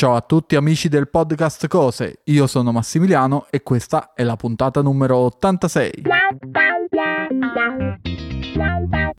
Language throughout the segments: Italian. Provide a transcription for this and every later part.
Ciao a tutti amici del podcast Cose, io sono Massimiliano e questa è la puntata numero 86.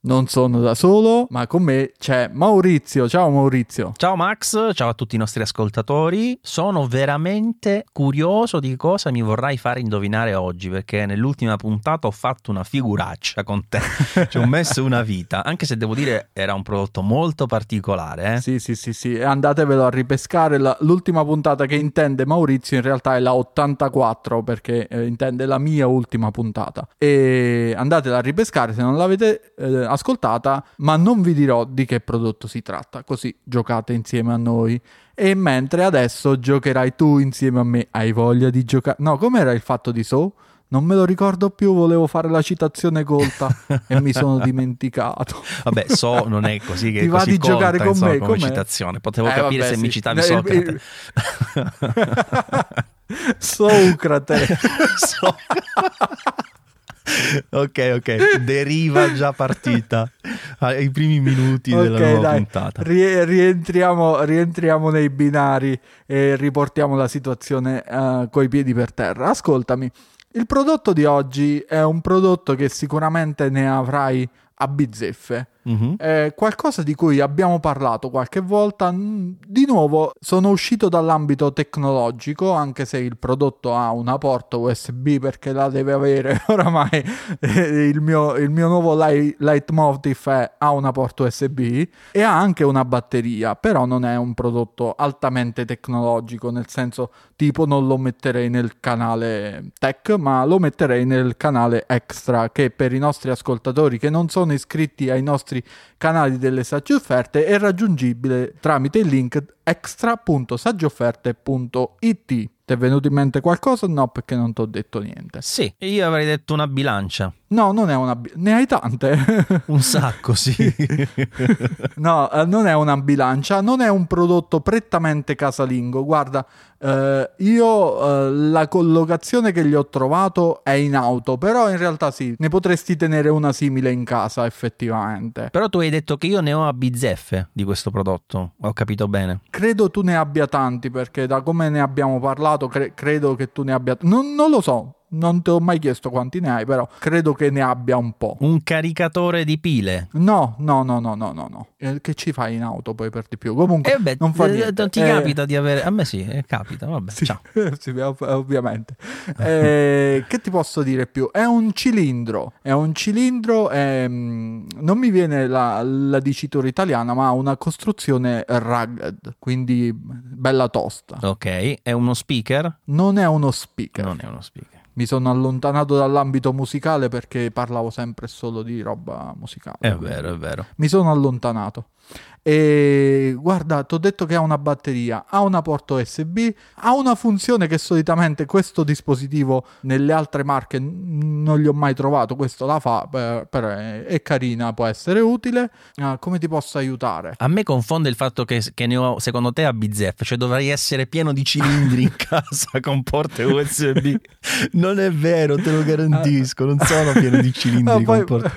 Non sono da solo, ma con me c'è Maurizio. Ciao Maurizio. Ciao Max, ciao a tutti i nostri ascoltatori. Sono veramente curioso di cosa mi vorrai fare indovinare oggi, perché nell'ultima puntata ho fatto una figuraccia con te. Ci ho messo una vita, anche se devo dire era un prodotto molto particolare. Eh? Sì, sì, sì, sì. Andatevelo a ripescare. L'ultima puntata che intende Maurizio in realtà è la 84, perché eh, intende la mia ultima puntata. E andatela a ripescare se non l'avete eh, ascoltata, ma non vi dirò di che prodotto si tratta, così giocate insieme a noi. E mentre adesso giocherai tu insieme a me, hai voglia di giocare? No, com'era il fatto di So? Non me lo ricordo più, volevo fare la citazione colta e mi sono dimenticato. Vabbè, so non è così che Ti va così di colta, giocare con insomma, me, come com'è? citazione. Potevo Eh, capire vabbè, se mi sì. citavi Eh, Socrate. Socrate. So- ok, ok, deriva già partita ai primi minuti della Ok, nuova dai, puntata. rie- rientriamo, rientriamo nei binari e riportiamo la situazione eh, coi piedi per terra. Ascoltami, il prodotto di oggi è un prodotto che sicuramente ne avrai a bizzeffe. Mhm. È qualcosa di cui abbiamo parlato qualche volta. Mm, Di nuovo, sono uscito dall'ambito tecnologico, anche se il prodotto ha una porta USB perché la deve avere oramai. eh, Il mio, il mio nuovo leitmotiv è ha una porta USB e ha anche una batteria, però non è un prodotto altamente tecnologico, nel senso tipo non lo metterei nel canale tech, ma lo metterei nel canale extra che per i nostri ascoltatori che non sono iscritti ai nostri canali delle sagge offerte è raggiungibile tramite il link extra.saggiofferte.it. Ti è venuto in mente qualcosa? No, perché non ti ho detto niente. Sì, io avrei detto una bilancia. No, non è una... bi- Ne hai tante? Un sacco, sì. No, eh, non è una bilancia, non è un prodotto prettamente casalingo. Guarda, eh, io eh, la collocazione che gli ho trovato è in auto, però in realtà sì, ne potresti tenere una simile in casa effettivamente. Però tu hai detto che io ne ho a bizzeffe di questo prodotto. Ho capito bene. Credo tu ne abbia tanti perché da come ne abbiamo parlato cre- credo che tu ne abbia... Non, non lo so, non ti ho mai chiesto quanti ne hai, però credo che ne abbia un po'. Un caricatore di pile. No, no, no, no, no, no, no. Eh, Che ci fai in auto poi per di più? Comunque, E vabbè, non fa eh, niente. non ti Eh, capita di avere... A me sì, eh, capita, vabbè, Sì, ciao. sì, ov- ovviamente. Eh, che ti posso dire più? È un cilindro. È un cilindro. ehm, non mi viene la, la dicitura italiana, ma ha una costruzione rugged, quindi bella tosta. Ok, è uno speaker? Non è uno speaker. Non è uno speaker. Mi sono allontanato dall'ambito musicale perché parlavo sempre solo di roba musicale. È vero, è vero. Mi sono allontanato. E guarda, ti ho detto che ha una batteria, ha una porta USB, ha una funzione che solitamente questo dispositivo nelle altre marche non gli ho mai trovato. Questo la fa, per- però è, è carina, può essere utile. Ah, come ti posso aiutare? A me confonde il fatto che, che ne ho, secondo te, a bizzeffe, cioè dovrei essere pieno di cilindri in casa con porte USB. Non è vero, te lo garantisco, non sono pieno di cilindri No, poi, con porte...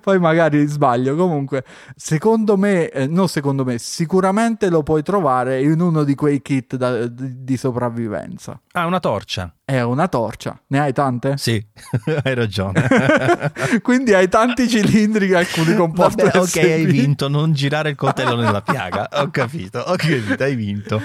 poi magari sbaglio. Comunque, secondo me, eh, no, secondo me, sicuramente lo puoi trovare in uno di quei kit da- di, di sopravvivenza. Ah, una torcia. È una torcia. Ne hai tante? Sì, hai ragione. Quindi hai tanti cilindri, alcuni con porte Vabbè, ok, hai vinto, non girare il coltello nella piaga. Ho capito, ho capito, hai vinto.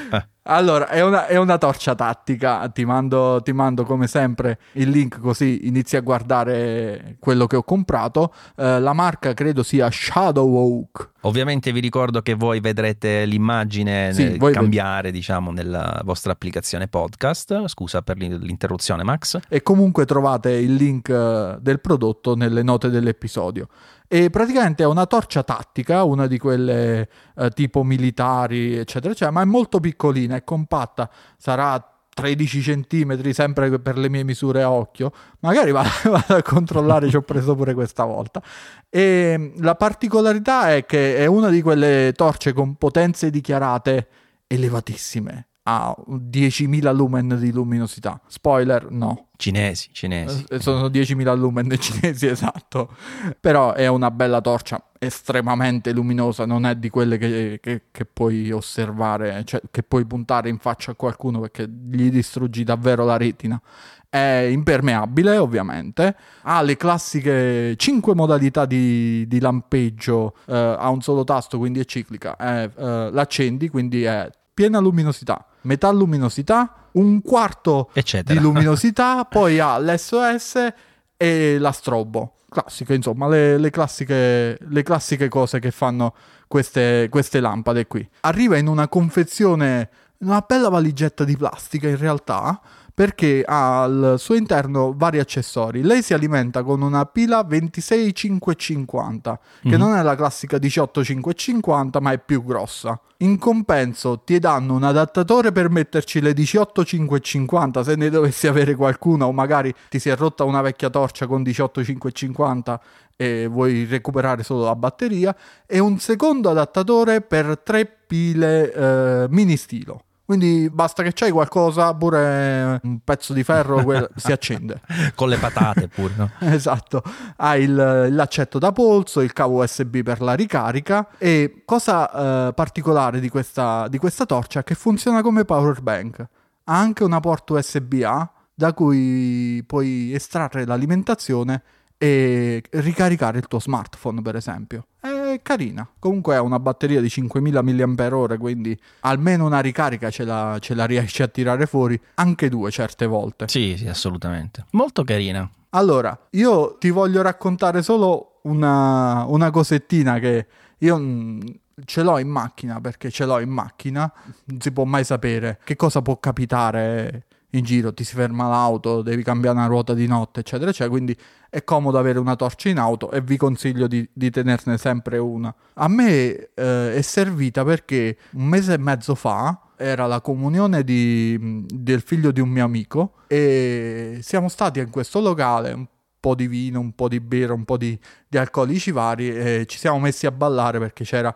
Allora, è una, è una torcia tattica. Ti mando, ti mando come sempre il link così inizi a guardare quello che ho comprato. Eh, la marca credo sia Shadow Oak. Ovviamente vi ricordo che voi vedrete l'immagine Sì, cambiare, diciamo, nella vostra applicazione podcast. Scusa per l'in- l'interruzione, Max. E comunque trovate il link eh, del prodotto nelle note dell'episodio. E praticamente è una torcia tattica, una di quelle eh, tipo militari, eccetera, eccetera, ma è molto piccolina, è compatta, sarà 13 centimetri, sempre per le mie misure a occhio. Magari vado, vado a controllare, ci ho preso pure questa volta. E la particolarità è che è una di quelle torce con potenze dichiarate elevatissime. Ha 10.000 lumen di luminosità. Spoiler, no. Cinesi, cinesi. Eh, sono 10.000 lumen cinesi, esatto. Però è una bella torcia estremamente luminosa, non è di quelle che, che, che, puoi osservare, cioè che puoi puntare in faccia a qualcuno perché gli distruggi davvero la retina. È impermeabile, ovviamente, ha le classiche 5 modalità di, di lampeggio, eh, ha un solo tasto, quindi è ciclica, è, eh, l'accendi, quindi è piena luminosità, metà luminosità, un quarto Eccetera. di luminosità, poi ha l'SOS e la strobo. Classiche, insomma, le, le, classiche, le classiche, cose che fanno queste, queste lampade qui. Arriva in una confezione, una bella valigetta di plastica in realtà, perché ha al suo interno vari accessori. Lei si alimenta con una pila 26550, che mm-hmm. non è la classica 18550, ma è più grossa. In compenso ti danno un adattatore per metterci le 18550 se ne dovessi avere qualcuna o magari ti si è rotta una vecchia torcia con 18550 e vuoi recuperare solo la batteria e un secondo adattatore per tre pile eh, mini stilo. Quindi basta che c'hai qualcosa, pure un pezzo di ferro si accende. Con le patate pure, no? esatto. Hai il, l'accetto da polso, il cavo USB per la ricarica e cosa eh, particolare di questa, di questa torcia è che funziona come power bank. Ha anche una porta USB-A da cui puoi estrarre l'alimentazione e ricaricare il tuo smartphone, per esempio. È carina. Comunque ha una batteria di 5000 mAh, quindi almeno una ricarica ce la, ce la riesci a tirare fuori, anche due certe volte. Sì, sì, assolutamente. Molto carina. Allora, io ti voglio raccontare solo una, una cosettina che io mm, ce l'ho in macchina perché ce l'ho in macchina, non si può mai sapere che cosa può capitare in giro, ti si ferma l'auto, devi cambiare una ruota di notte, eccetera, eccetera. Quindi è comodo avere una torcia in auto e vi consiglio di, di tenerne sempre una. A me eh, è servita perché un mese e mezzo fa era la comunione di, del figlio di un mio amico e siamo stati in questo locale un po' di vino, un po' di birra, un po' di, di alcolici vari e ci siamo messi a ballare perché c'era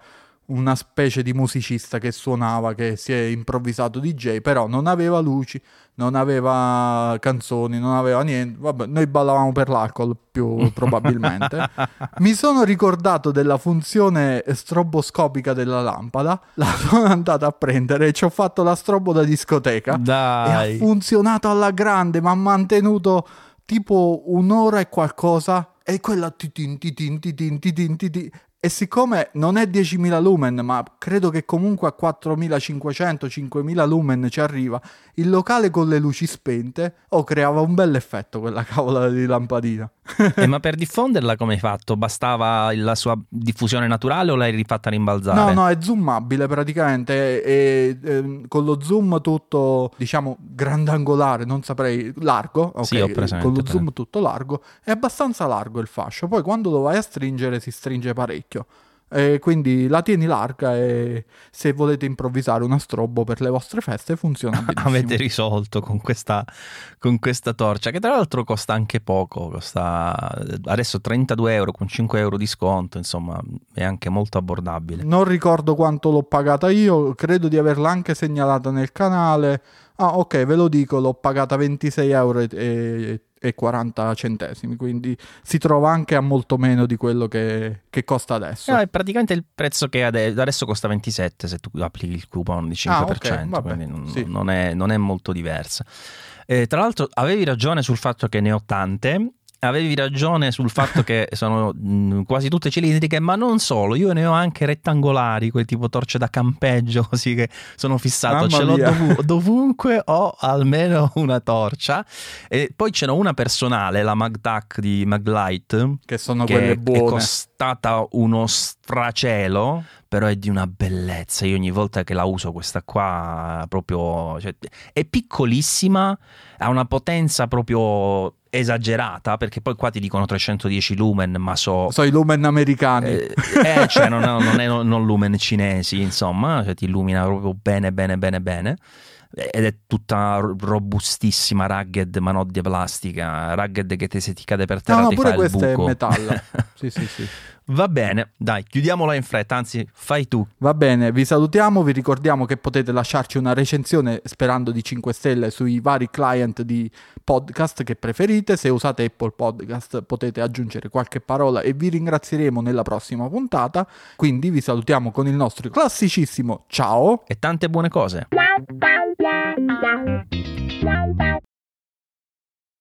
una specie di musicista che suonava, che si è improvvisato DJ, però non aveva luci, non aveva canzoni, non aveva niente. Vabbè, noi ballavamo per l'alcol più probabilmente. Mi sono ricordato della funzione stroboscopica della lampada, la sono andato a prendere e ci ho fatto la strobo da discoteca. Dai. E ha funzionato alla grande, ma ha mantenuto tipo un'ora e qualcosa e quella titin titin titin titin titin e siccome non è 10.000 lumen, ma credo che comunque a 4.500-5.000 lumen ci arriva, il locale con le luci spente, oh, creava un bel effetto quella cavola di lampadina. eh, ma per diffonderla come hai fatto? Bastava la sua diffusione naturale o l'hai rifatta rimbalzare? No, no, è zoomabile praticamente, e, e, e, con lo zoom tutto, diciamo, grandangolare, non saprei, largo, ok, sì, ho presente, con lo zoom tutto largo, è abbastanza largo il fascio, poi quando lo vai a stringere si stringe parecchio parecchio. E quindi la tieni larga e se volete improvvisare una strobo per le vostre feste funziona benissimo. Avete risolto con questa, con questa, torcia che tra l'altro costa anche poco, costa adesso 32 euro con 5 euro di sconto, insomma è anche molto abbordabile. Non ricordo quanto l'ho pagata io, credo di averla anche segnalata nel canale. Ah ok, ve lo dico, l'ho pagata 26 euro e, e e 40 centesimi, quindi si trova anche a molto meno di quello che, che costa adesso. No, è praticamente il prezzo che adesso, adesso costa 27 se tu applichi il coupon di 5%, ah, okay, quindi non, sì. non, è, non, è, molto diversa. Eh, tra l'altro avevi ragione sul fatto che ne ho tante avevi ragione sul fatto che sono mh, quasi tutte cilindriche, ma non solo, io ne ho anche rettangolari, quel tipo torce da campeggio, così che sono fissato, Mamma ce l'ho dov- dovunque, ho almeno una torcia. E poi ce n'ho una personale, la MagTac di Maglight, che sono che quelle buone. È costata uno stracelo, però è di una bellezza. Io ogni volta che la uso, questa qua proprio cioè, è piccolissima, ha una potenza proprio esagerata perché poi qua ti dicono 310 lumen ma so so i lumen americani. Eh, eh cioè non, non, è non lumen cinesi insomma cioè ti illumina proprio bene bene bene bene. Ed è tutta robustissima rugged ma non di plastica rugged che te, se ti cade per terra no, no, ti pure fa il buco è metallo sì sì sì Va bene, dai, chiudiamola in fretta, anzi, fai tu. Va bene, vi salutiamo, vi ricordiamo che potete lasciarci una recensione sperando di 5 stelle sui vari client di podcast che preferite. Se usate Apple Podcast potete aggiungere qualche parola e vi ringrazieremo nella prossima puntata. Quindi vi salutiamo con il nostro classicissimo ciao e tante buone cose.